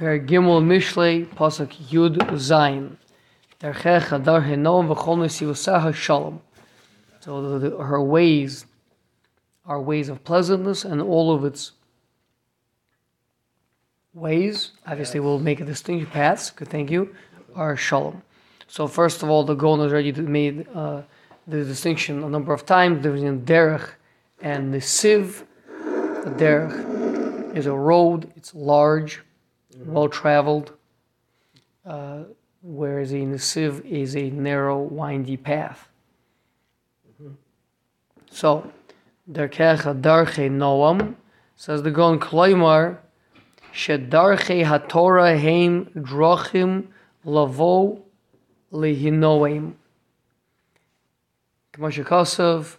Gimel Mishlei Pasuk Yud Zayin. Adar V'chol Shalom. So her ways are ways of pleasantness, and all of its ways, obviously we'll make a distinction, paths, good, thank you, are Shalom. So first of all, the Gaon has already made uh, the distinction a number of times. In Derech and the Siv. The Derech is a road, it's large, well traveled, uh, whereas a Nesiv is a narrow, windy path. So, Derkecha Darche Noam, says the Gon Kloimar, Shedarche hatora Heim Drochim Lavo Lehinoim. Kmoshekosov,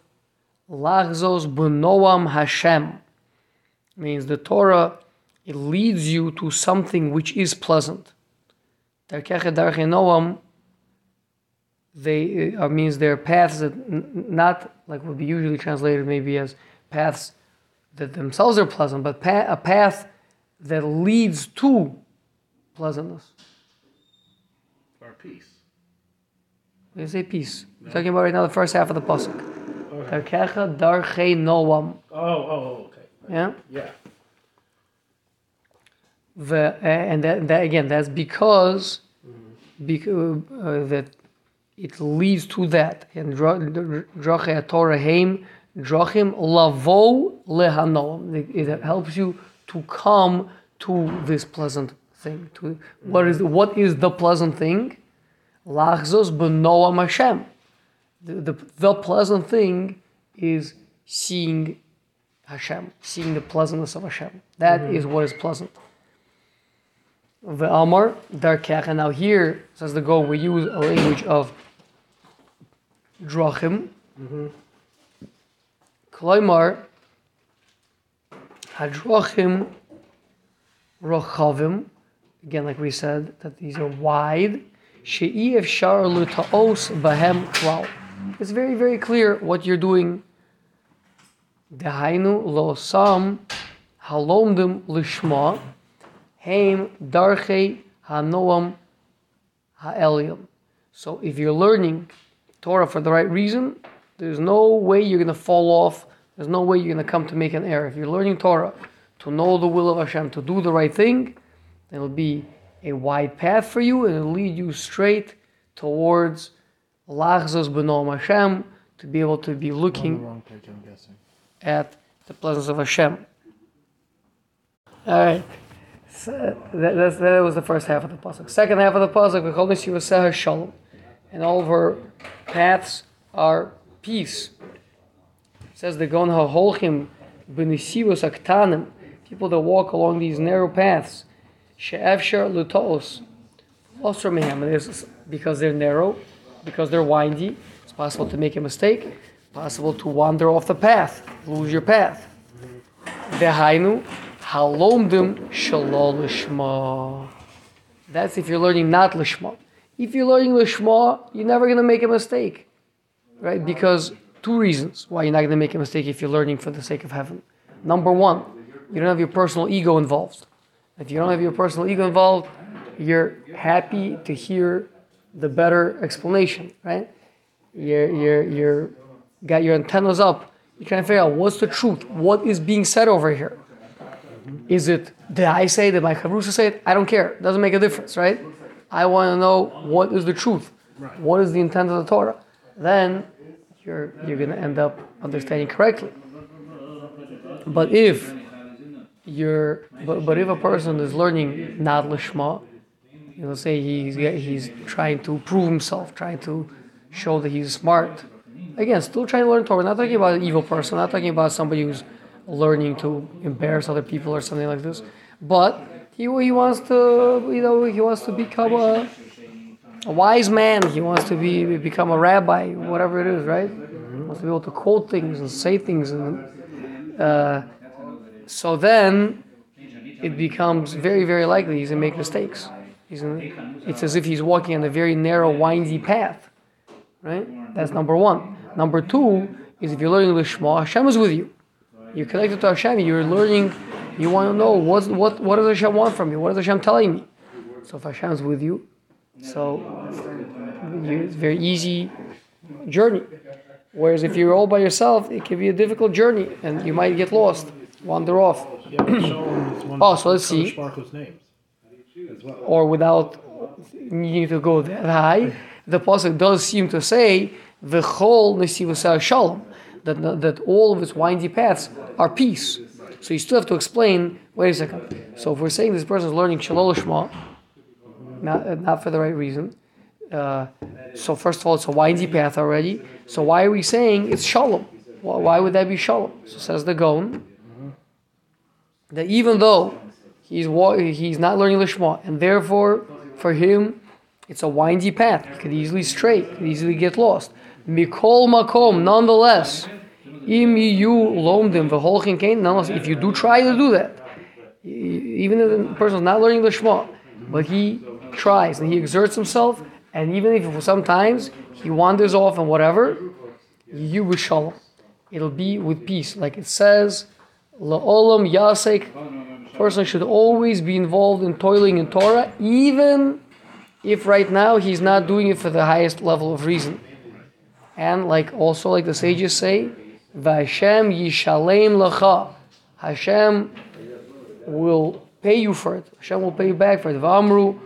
Lachzos Bunoam Hashem. Means the Torah, it leads you to something which is pleasant. Derkecha Darche Noam, they uh, means they're paths that n- not like would be usually translated maybe as paths that themselves are pleasant, but pa- a path that leads to pleasantness. Or peace. You say peace, we're talking about right now the first half of the pasuk. Darchei noam. Oh, oh, okay. Yeah, Yeah. The, and that, that again, that's because mm-hmm. because uh, uh, that it leads to that. And drachei Torah heim drachim lavo lehanoam. It, helps you to come to this pleasant thing. To what is mm-hmm. what is the pleasant thing? Lachzos b'noam Hashem. The, the, the pleasant thing is seeing Hashem, seeing the pleasantness of Hashem. That mm-hmm. is what is pleasant. The Amar Darkech, and now here says the Gaon, we use a language of drachim. Kloimar Hadrachim Rochavim. Again, like we said, that these are wide. She'i efshar lutaos bahem klal. It's very, very clear what you're doing. Dehainu lo sam halomdim lishma heim darchei hanoam ha'elium. So if you're learning Torah for the right reason, there's no way you're going to fall off. There's no way you're going to come to make an error. If you're learning Torah to know the will of Hashem, to do the right thing, then it'll be a wide path for you and it'll lead you straight towards Lachzos B'Noam Hashem, to be able to be looking page, I'm guessing. at the presence of Hashem. All right. That, that's, that was the first half of the pasuk. Second half of the pasuk, we call this Shalom, and all of her paths are peace. It says the Gon HaHolchim B'Nisivos Aktanim, people that walk along these narrow paths, She'efshar Lutos, is because they're narrow, because they're windy, it's possible to make a mistake, possible to wander off the path, lose your path. Dehainu, halomdim shalol lishma. That's if you're learning not lishma. If you're learning lishma, you're never going to make a mistake, right? Because two reasons why you're not going to make a mistake if you're learning for the sake of heaven. Number one, you don't have your personal ego involved. If you don't have your personal ego involved, you're happy to hear the better explanation, right? You're, you're, you're got your antennas up. You're trying to figure out what's the truth. What is being said over here? Is it did I say? it? Did my chavrusa say it? I don't care. It doesn't make a difference, right? I want to know what is the truth. What is the intent of the Torah? Then you're you're going to end up understanding correctly. But if you're but, but if a person is learning not lishma, you know, say he's he's trying to prove himself, trying to show that he's smart. Again, still trying to learn Torah. Not talking about an evil person. Not talking about somebody who's learning to embarrass other people or something like this. But he he wants to you know he wants to become a a wise man. He wants to be become a rabbi, whatever it is, right? He wants to be able to quote things and say things and. Uh, so then it becomes very, very likely he's to make mistakes. He's gonna, it's as if he's walking on a very narrow, windy path. Right? That's number one. Number two is if you're learning Lishma, Hashem is with you. You're connected to Hashem, you're learning You want to know what's, what what does Hashem want from you? What is Hashem telling me? So if Hashem's with you, so it's a very easy journey. Whereas if you're all by yourself, it can be a difficult journey, and you might get lost, wander off, Yeah, but show him it's one Oh, so let's see. Sparkle's names as well. or without needing to go that high. The pasuk does seem to say the whole nesivasar shalom, that that all of its windy paths are peace. So you still have to explain. Wait a second. So if we're saying this person is learning shalom shema, not not for the right reason. Uh, so first of all, it's a windy path already. So why are we saying it's shalom? Why, why would that be shalom? So says the Gaon that even though he's he's not learning Lishma, and therefore for him it's a windy path. He could easily stray, could easily get lost. Mikol makom, nonetheless, im you lomdim v'holchin kain. Nonetheless, if you do try to do that, even if the person is not learning the Lishma, but he tries and he exerts himself, and even if sometimes he wanders off and whatever, you with shalom. It'll be with peace, like it says. La'olam yasek. Person should always be involved in toiling in Torah, even if right now he's not doing it for the highest level of reason. And like also like the sages say, Vashem yishalem lacha. Hashem will pay you for it. Hashem will pay you back for it. Vamru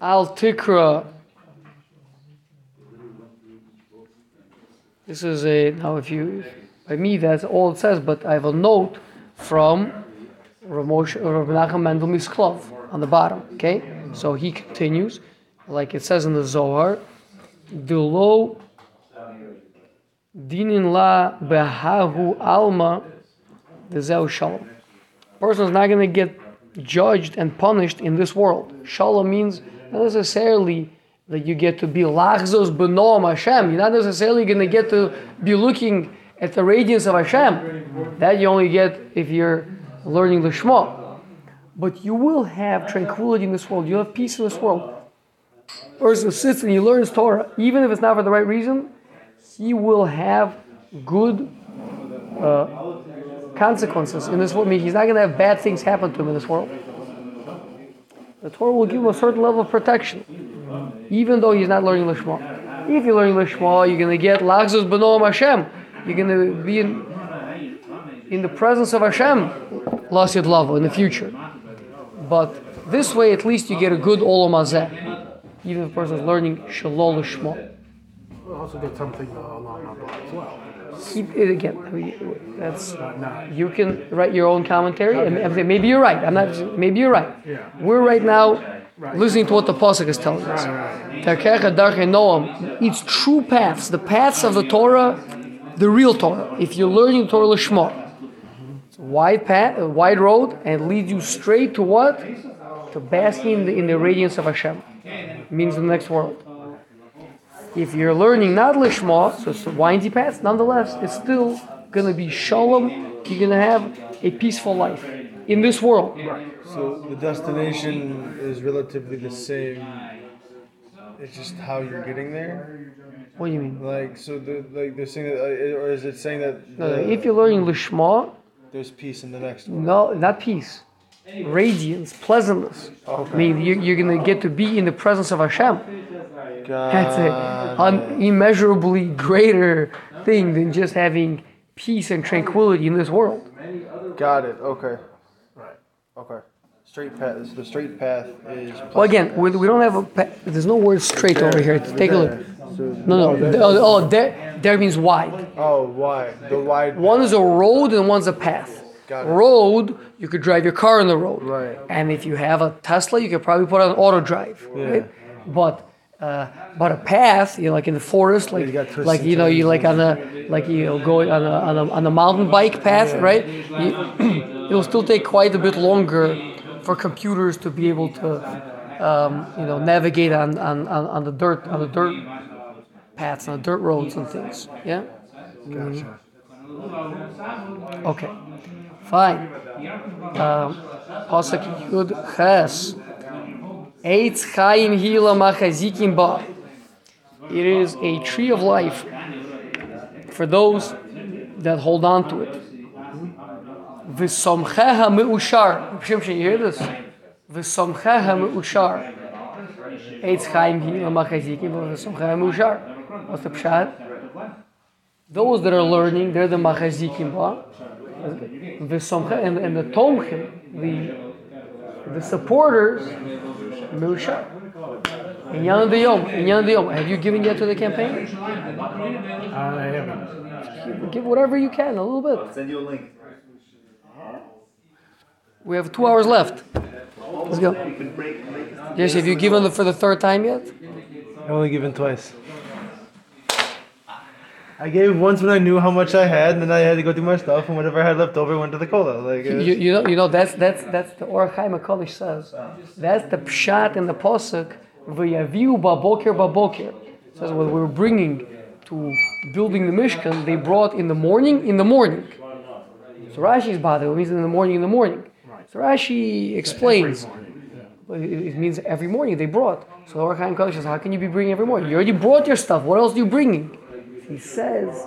al tikra. This is a now if you by me that's all it says, but I have a note from Ramosh Menachem Mendel MiShklov on the bottom. Okay, so he continues, like it says in the Zohar, Dulo dinin la behahu alma dezeu shalom. Person is not going to get judged and punished in this world. Shalom means not necessarily that you get to be lachzos benoam Hashem. You're not necessarily going to get to be looking at the radiance of Hashem. That you only get if you're learning the Shema. But you will have tranquility in this world. You'll have peace in this world. Person sits and he learns Torah, even if it's not for the right reason, he will have good uh, consequences in this world. I mean, he's not going to have bad things happen to him in this world. The Torah will give him a certain level of protection, even though he's not learning Lishma. If you're learning Lishma, you're going to get Lachzus Benoam Hashem. You're going to be in, in the presence of Hashem, Lasid Lavo, in the future. But this way, at least you get a good Olam Hazeh, even if the person is learning Shalol Lishma. We'll also get something along that line as well. keep it again. I mean, that's uh, not, you can write your own commentary, and and say, maybe you're right. I'm not. Maybe you're right. Yeah. We're right now listening to what the pasuk is telling us. Noam. It's true paths, the paths of the Torah, the real Torah. If you're learning Torah Lishma, it's a wide path, a wide road, and leads you straight to what? To basking in the, in the radiance of Hashem. means the next world. If you're learning not Lishma, so it's a windy path, nonetheless, it's still going to be Shalom. You're going to have a peaceful life in this world. So the destination is relatively the same. It's just how you're getting there. What do you mean? Like so, the like they're saying that, or is it saying that No, no, if you're learning Lishma, there's peace in the next one? no, not peace, radiance, pleasantness. I mean, you're, you're going to get to be in the presence of Hashem. That's an immeasurably greater thing than just having peace and tranquility in this world. Got it. Okay. right. Okay. Straight path. The straight path is. Well, again, we, we don't have a. pa- There's no word straight over here. Take a look. So, No, no. th- Oh, oh, there, there means wide. oh, why the wide? One is a road and one's a path. Road, you could drive your car on the road. Right. And if you have a Tesla, you could probably put on auto drive. Right? But uh, but a path, you know, like in the forest, like You like you know, you like on a like you know going on a on a, on a mountain bike path, right? You, it'll still take quite a bit longer for computers to be able to um, you know navigate on, on, on, on the dirt on the dirt paths on the dirt roads and things. Yeah. Gotcha. Okay, fine. Um, Pasuk Yud Ches. Eitz Chaim Hila Machazikim Ba. It is a tree of life for those that hold on to it. V'somcheha me'ushar. Shimshon, you hear this? V'somcheha me'ushar. Eitz Chaim hi l'machazikim v'somcheha me'ushar. What's the pshat? Those that are learning, they're the machazikim ba. V'somcheha, and, and the tomchim, the, the supporters, me'ushar. Inyan Yom, Inyan Yom. Have you given yet to the campaign? I haven't. Give whatever you can, a little bit. Send you a link. We have two hours left. Let's go. You can break, break it. Yes, have you given it for the third time yet? I've only given twice. I gave once when I knew how much I had, and then I had to go do my stuff, and whatever I had left over went to the cola. Like, You, you know, you know that's that's that's the Or Chaim says. That's the pshat in the pasuk. V'yaviu baboker baboker. It says what we're bringing to building the Mishkan, they brought in the morning, in the morning. So Rashi's bother means in the morning, in the morning. So Rashi explains. It it means every morning they brought. So Or Chaim Hakadosh says, how can you be bringing every morning? You already brought your stuff. What else are you bringing? He says,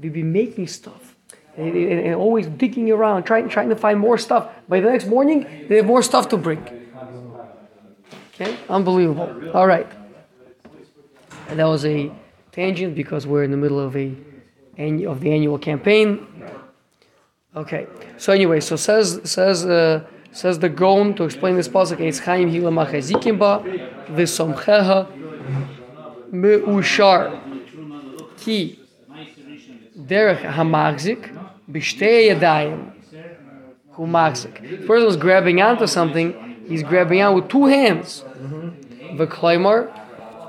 we've been making stuff. And, and- and always digging around, trying, trying to find more stuff. By the next morning, they have more stuff to bring. Okay, unbelievable. All right, and that was a tangent because we're in the middle of a of the annual campaign. Okay, so anyway, so says says uh, says the Gon to explain this pasuk. Eitz Chaim hila machazikim ba v'somcheha me'ushar ki derech b'shtei yadayim who machzik. The person was grabbing onto something. He's grabbing on with two hands. V'klaimar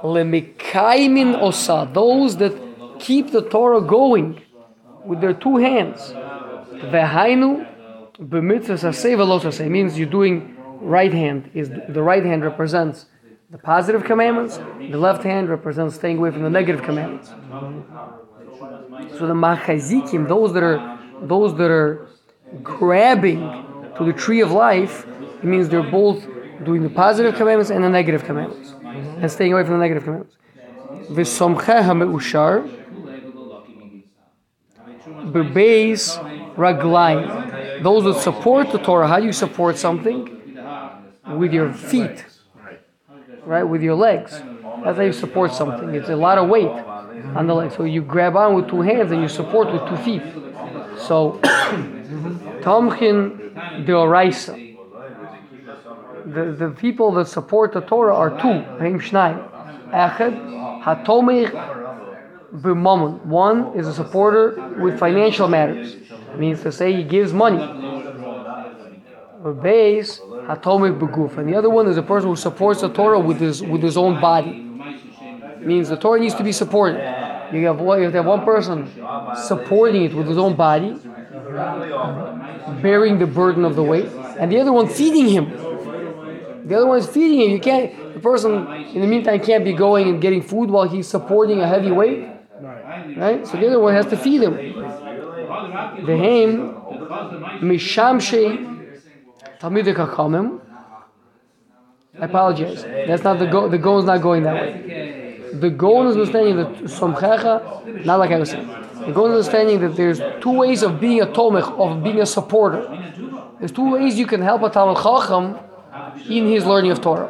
lemikaimin osa. Those that keep the Torah going with their two hands. Saseh v'lo saseh. Means you're doing right hand. Is the right hand represents the positive commandments. The left hand represents staying away from the negative commandments. So the machazikim, those that are those that are grabbing to the tree of life, it means they're both doing the positive commandments and the negative commandments, and staying away from the negative commandments. V'somcheha me'ushar bebeis raglayim. Those that support the Torah, how do you support something? With your feet, right? With your legs. That's how you support something. It's a lot of weight on the legs. So you grab on with two hands and you support with two feet. So, Tomchin Deoraisa. The, the people that support the Torah are two. Heim Shnaim. Echad Hatomich B'mamon. One is a supporter with financial matters. means to say he gives money. Beis Hatomich B'guf. And the other one is a person who supports the Torah with his with his own body. Means the Torah needs to be supported. You have one, you have one person supporting it with his own body, bearing the burden of the weight, and the other one feeding him. The other one is feeding him. You can't. The person in the meantime can't be going and getting food while he's supporting a heavy weight, right? So the other one has to feed him. The Vehem mishamshei talmidei chachamim. I apologize. That's not the Gaon. The Gaon is not going that way. The Gaon is understanding that somchecha, not like I was saying. The Gaon is understanding that there's two ways of being a tomech, of being a supporter. There's two ways you can help a talmid chacham in his learning of Torah.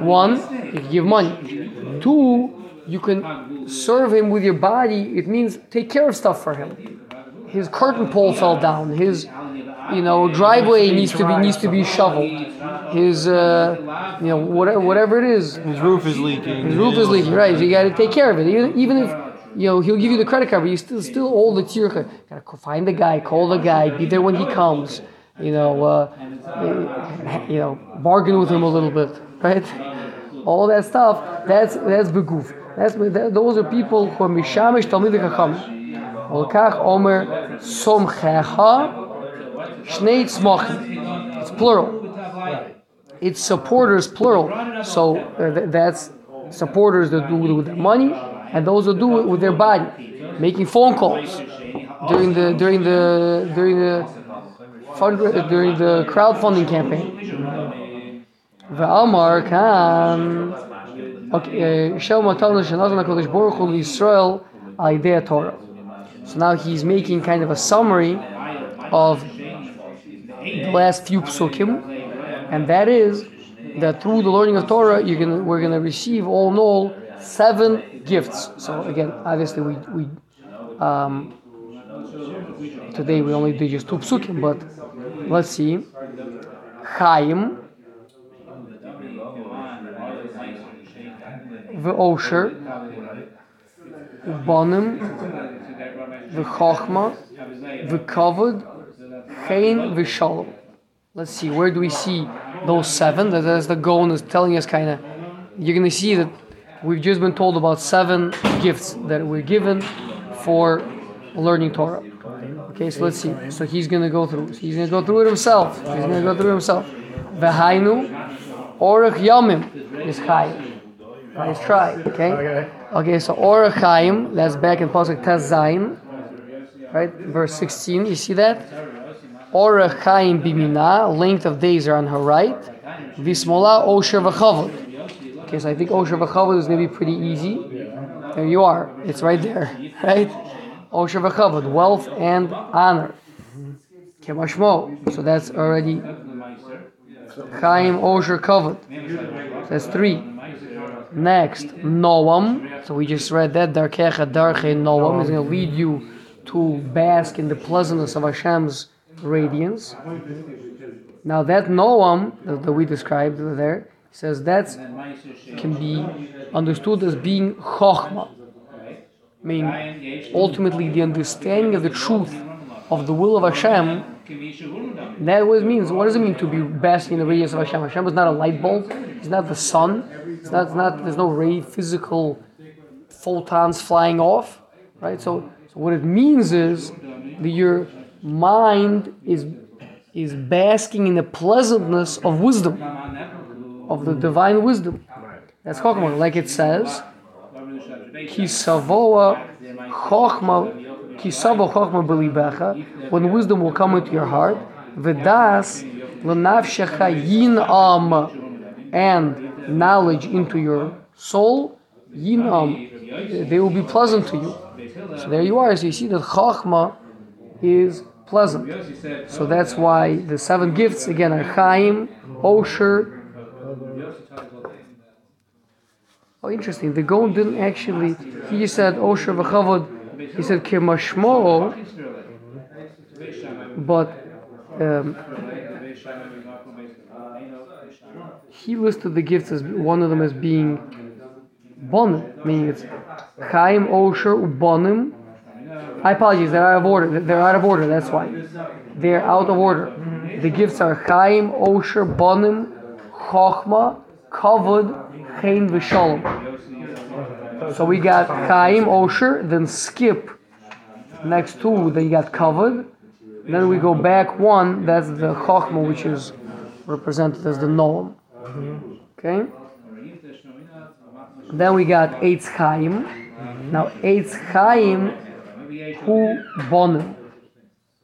One, you can give money. Two, you can serve him with your body. It means take care of stuff for him. His curtain pole fell down. His, you know, driveway needs to be needs to be shoveled. His, uh, you know, whatever whatever it is. his roof is leaking. His roof is leaking, right? So you got to take care of it. Even, even if you know he'll give you the credit card, but you still still owe the tircha. Got to find the guy, call the guy, be there when he comes. You know, uh, you know, bargain with him a little bit, right? All that stuff. That's that's beguf. That's that, those are people who are mishamish talmidei chacham. Olkach omer somchecha shnei tzmachim. It's plural. It's supporters plural. So uh, th- that's supporters that do it with their money, and those that do it with their body, making phone calls during the during the during the fund during the crowdfunding campaign. V'amar kan okay, Aidea Torah. So now he's making kind of a summary of the last few psukim, and that is that through the learning of Torah, you're gonna we're gonna receive all in all seven gifts. So again, obviously we we um, today we only did just two psukim, but let's see, Chaim, the Osher, Bonim, the Ubanim, the Ve'kavod, Chain, Ve'shalom. Let's see, where do we see those seven? That is the Gaon is telling us kind of. You're going to see that we've just been told about seven gifts that we're given for learning Torah. Okay, so let's see. So he's going to go through. He's going to go through it himself. He's going to go through it himself. Vehainu, Orach Yamim is Chaim. Nice try. Okay. Okay. Okay, so Orach Chaim, that's back in Pasuk Tez Zayin, right? Verse 16, you see that? Orach Chaim Bimina, length of days are on her right. Vismola Osher V'chavod. Okay, so I think Osher V'chavod is going to be pretty easy. There you are. It's right there, right? Osher V'chavod, wealth and honor. Kemashmo. So that's already Chaim Osher Kavod. That's three. Next, Noam. So we just read that. Darkecha Darche Noam is going to lead you to bask in the pleasantness of Hashem's radiance. Now that Noam that, that we described there says that can be understood as being Chochma. Meaning ultimately the understanding of the truth of the will of Hashem. That what means. What does it mean to be basking in the radiance of Hashem? Hashem is not a light bulb. It's not the sun. It's not, it's not there's no ray physical photons flying off. Right? So, so what it means is that your mind is is basking in the pleasantness of wisdom, of the divine wisdom. That's Chokhmah, like it says, Kisavoa Chokhmah, Kisavo when wisdom will come into your heart, Vedas Lanavshecha Yinam, and knowledge into your soul, Yinam, they will be pleasant to you. So there you are. So you see that Chokhmah is pleasant. So that's why the seven gifts again are Chaim, Osher. Oh, interesting. The Gaon didn't actually. He said Osher v'chavod. He said Kemashmo, but um, he listed the gifts as one of them as being bonim, meaning it's Chaim, Osher, Ubonim. I apologize, they're out of order. They're out of order, that's why. They're out of order. The gifts are Chaim, Osher, Bonim, Chochma, Kavod, Chain, Vishalom. So we got Chaim, Osher, then skip next two, then you got Kavod. Then we go back one, that's the Chochma, which is represented as the Noam. Okay? Then we got Eitz Chaim. Now Eitz Chaim who bonim.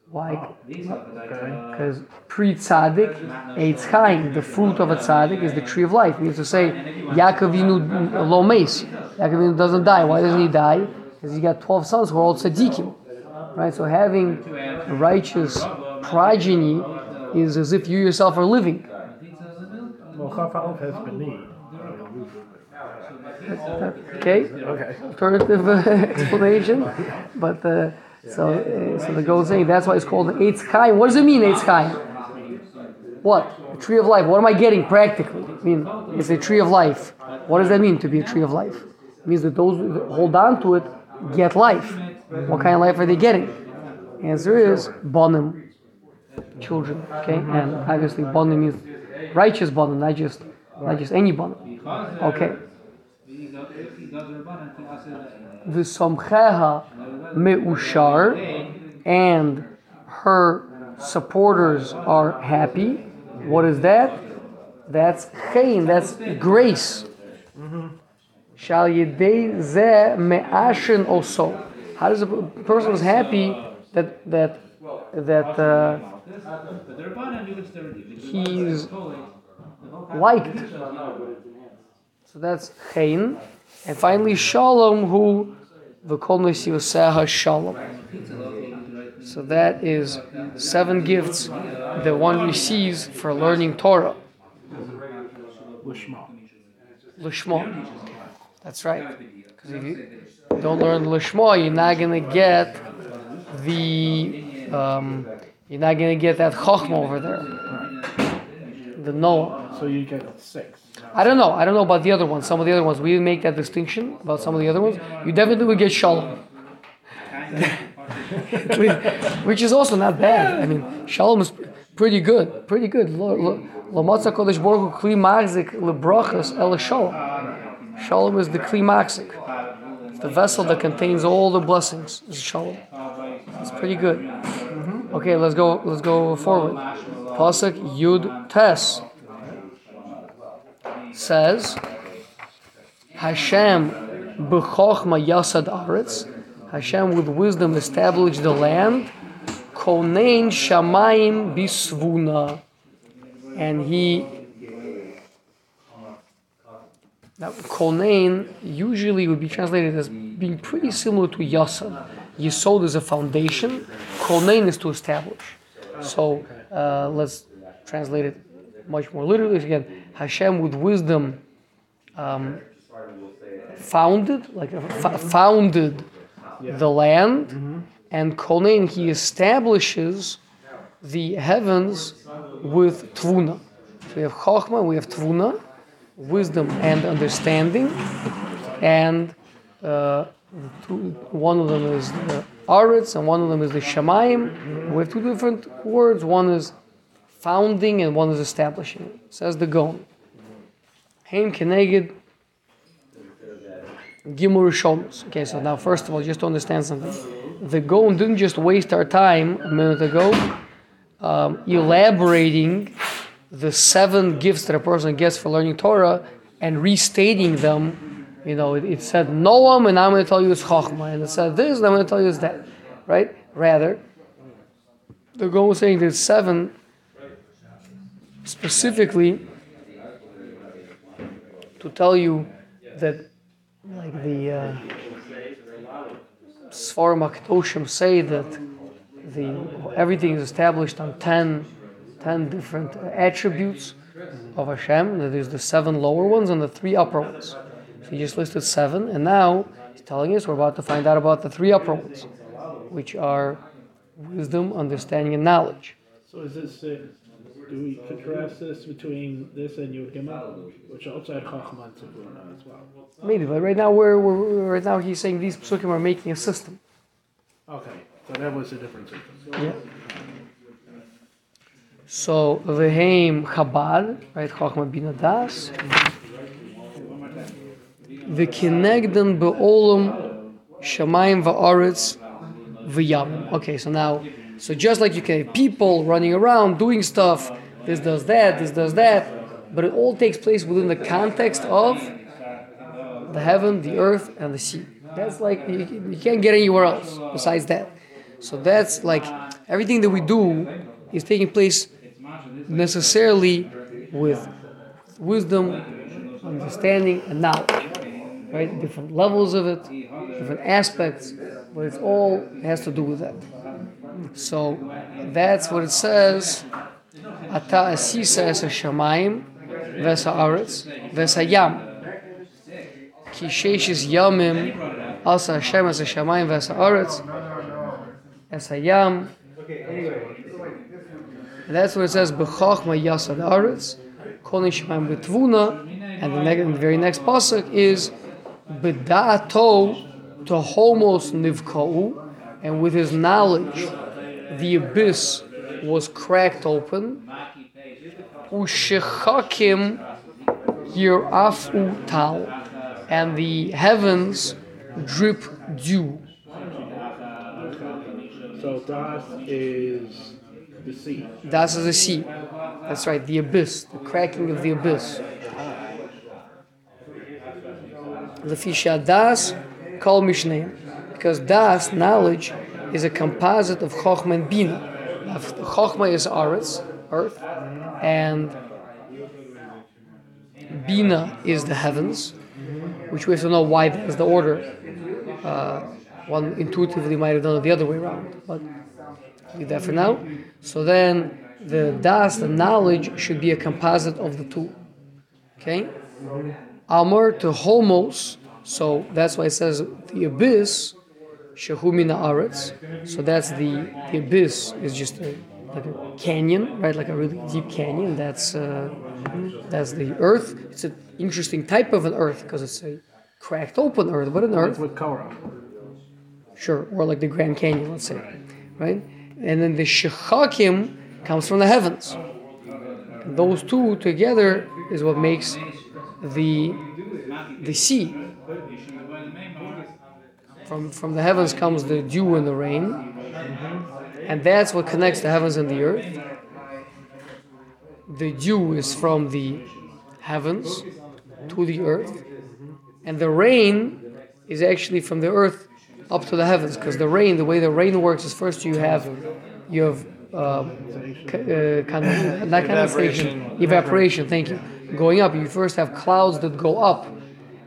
Why? Because pre tzaddik, eitz chaim, the fruit of a tzaddik is the tree of life. We have to say, Yaakovinu lo meis. Yaakovinu doesn't die. Why doesn't he die? Because he got 12 sons who are all tzaddikim. Right? So having righteous progeny is as if you yourself are living. Well, Chaf Aleph has B'ni. Okay? Okay. alternative uh, explanation, but uh, so uh, so the Gaon saying that's why it's called Eitz Chaim. What does it mean Eitz Chaim? What? Tree of life. What am I getting practically? I mean, it's a tree of life. What does that mean to be a tree of life? It means that those who hold on to it get life. What kind of life are they getting? Answer is bonim, children. Okay, and obviously bonim means righteous bonim, not just not just any bonim. Okay. V'somcheha me'ushar, and her supporters are happy. What is that? That's chayin, that's grace. Shal yedei ze me'ashen also. How does a person is happy that that that uh, he's liked? So that's chayin. And finally, Shalom, who the Kol Seha Shalom. So that is seven gifts that one receives for learning Torah. Lishma. Lishma. That's right. Because if you don't learn Lishma, you're not gonna get the um, you're not gonna get that Chochma over there. The Noah. So you get six. I don't know. I don't know about the other ones. Some of the other ones we didn't make that distinction about some of the other ones. You definitely would get Shalom. Which is also not bad. I mean, Shalom is pretty good. Pretty good. Lamatza Kodesh Baruch Kli Magzik Lebrachas El Shalom. Shalom is the Kli the vessel that contains all the blessings. Is Shalom. It's pretty good. Mm-hmm. Okay, let's go. Let's go forward. Pasuk Yud Tes says Hashem b'chochma yasad aretz. Hashem with wisdom established the land. Konein shamayim bisvuna. And he now Konein usually would be translated as being pretty similar to Yasad. Yisod is a foundation. Konein is to establish. So uh, let's translate it much more literally again. Hashem with wisdom um, founded, like f- founded the land, and Konein he establishes the heavens with tvuna. So we have chokhmah, we have tvuna, wisdom and understanding, and uh, two, one of them is the aretz and one of them is the Shemaim. We have two different words. One is founding and one is establishing. Says the Gon. Haim keneged gimur shomus. Okay, so now first of all, just to understand something, the Gon didn't just waste our time a minute ago um, elaborating the seven gifts that a person gets for learning Torah and restating them. You know, it, it said Noam, and I'm going to tell you it's Chachma, and it said this, and I'm going to tell you it's that, right? Rather, the Gon was saying there's seven specifically to tell you that, like the uh, Sfarim say that the everything is established on 10, 10 different attributes of Hashem. That is the seven lower ones and the three upper ones. So he just listed seven, and now he's telling us we're about to find out about the three upper ones, which are wisdom, understanding, and knowledge. So is this, uh, do we contrast this between this and Yud Gimel, which also had Chachma and Tzibuna as well? Maybe, but right now we're, we're right now he's saying these psukim are making a system. Okay, so that was a different system. Yeah. So v'heim Chabad, right? Chachma Bina Das. V'kinegden be'olam shamayim va'aretz v'yamim. Okay, so now, so just like you can have people running around doing stuff, this does that, this does that, but it all takes place within the context of the heaven, the earth, and the sea. That's like you, can't get anywhere else besides that. So that's like everything that we do is taking place necessarily with wisdom, understanding, and knowledge. Right? Different levels of it, different aspects, but it's all has to do with that. So that's what it says. Ata asisa es shamayim vesa aretz vesa yam. Ki sheishis yamim asa Hashem es shamayim vesa aretz es yam. That's what it says, B'chochma yasad aretz, kol nishmaim b'tvuna, and the, next, the very next pasuk is, B'da'ato to homos nivka'u, and with his knowledge, the abyss was cracked open, Ushechakim yirafu tal, and the heavens drip dew. So Das is the sea. Das is the sea. That's right, the abyss, the cracking of the abyss. The fisha das kol mishnayim. Because das, knowledge, is a composite of chokhmah and bina. Chokhmah is aretz, earth, and bina is the heavens, which we have to know why that's the order. Uh, one intuitively might have done it the other way around, but Leave that for now. So then the das, the knowledge, should be a composite of the two. Okay? Amor to homos. So that's why it says the abyss, shehumina aretz. So that's the the abyss is just a, like a canyon, right? Like a really deep canyon. That's uh, that's the earth. It's an interesting type of an earth because it's a cracked open earth, but an earth. With Korah. Sure, or like the Grand Canyon, let's say, right? And then the Shechakim comes from the heavens. Those two together is what makes the the sea. From from the heavens comes the dew and the rain, and that's what connects the heavens and the earth. The dew is from the heavens to the earth, and the rain is actually from the earth up to the heavens because the rain the way the rain works is first you have you have uh, c- uh, con- not condensation Evaporation. evaporation thank you. Going up you first have clouds that go up.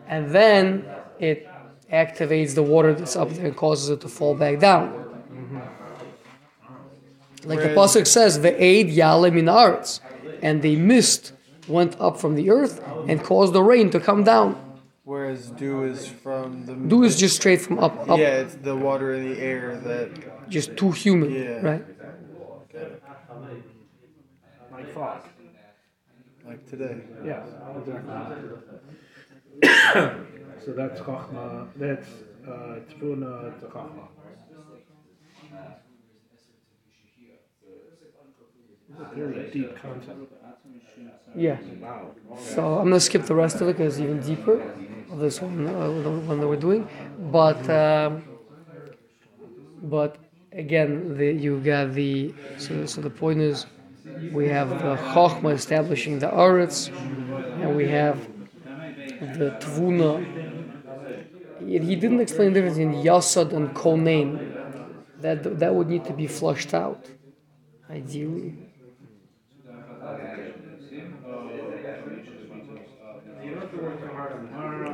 And then it activates the water that's up there and causes it to fall back down like the Whereas- pasuk says the aid yale minaretz and the mist went up from the earth and caused the rain to come down Whereas dew is from the dew is just straight from up up yeah, it's the water in the air that just too humid, Yeah. right? Like fog. like today. Yeah, exactly. so that's Chachma. That's uh, Tfuna to Chachma. Very deep concept. Yeah. So I'm gonna skip the rest of it because it's even deeper of this one, uh, the one that we're doing. But um, but again, the, you got the so, so the point is we have the Chochma establishing the Aretz, and we have the Tvuna. He didn't explain the difference in Yasad and Konein. That that would need to be flushed out, ideally.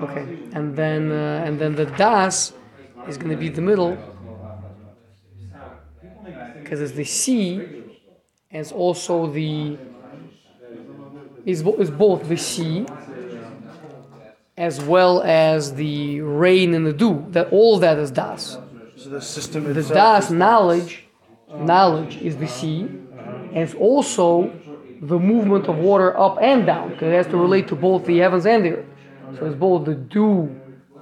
Okay, and then uh, and then the das is going to be the middle because it's the C and it's also the is is both the sea as well as the rain and the dew. That all of that is das. So the system The das knowledge, knowledge is the sea, and it's also the movement of water up and down because it has to relate to both the heavens and the earth. So it's both the dew,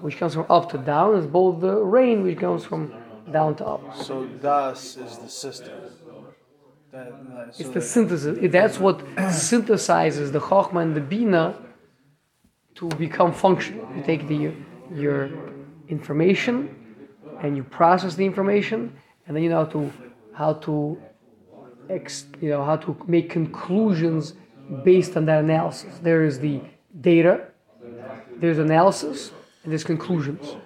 which comes from up to down, it's both the rain, which comes from down to up. So das is the system. That, that, so It's the synthesis. That's what synthesizes the Chokhmah and the Bina to become functional. You take the your information and you process the information, and then you know how to how to ex, you know how to make conclusions based on that analysis. There is the data, there's analysis, and there's conclusions.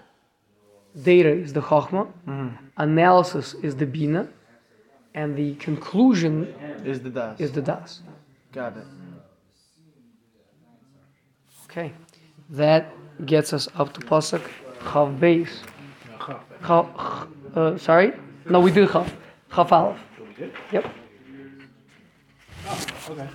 Data is the Chokhmah, mm-hmm. analysis is the Bina, and the conclusion is the das. is the das. Got it. Okay, that gets us up to pasuk chav beis. Chav. Uh, sorry, no, we did chav. Chav aleph. Yep. Okay.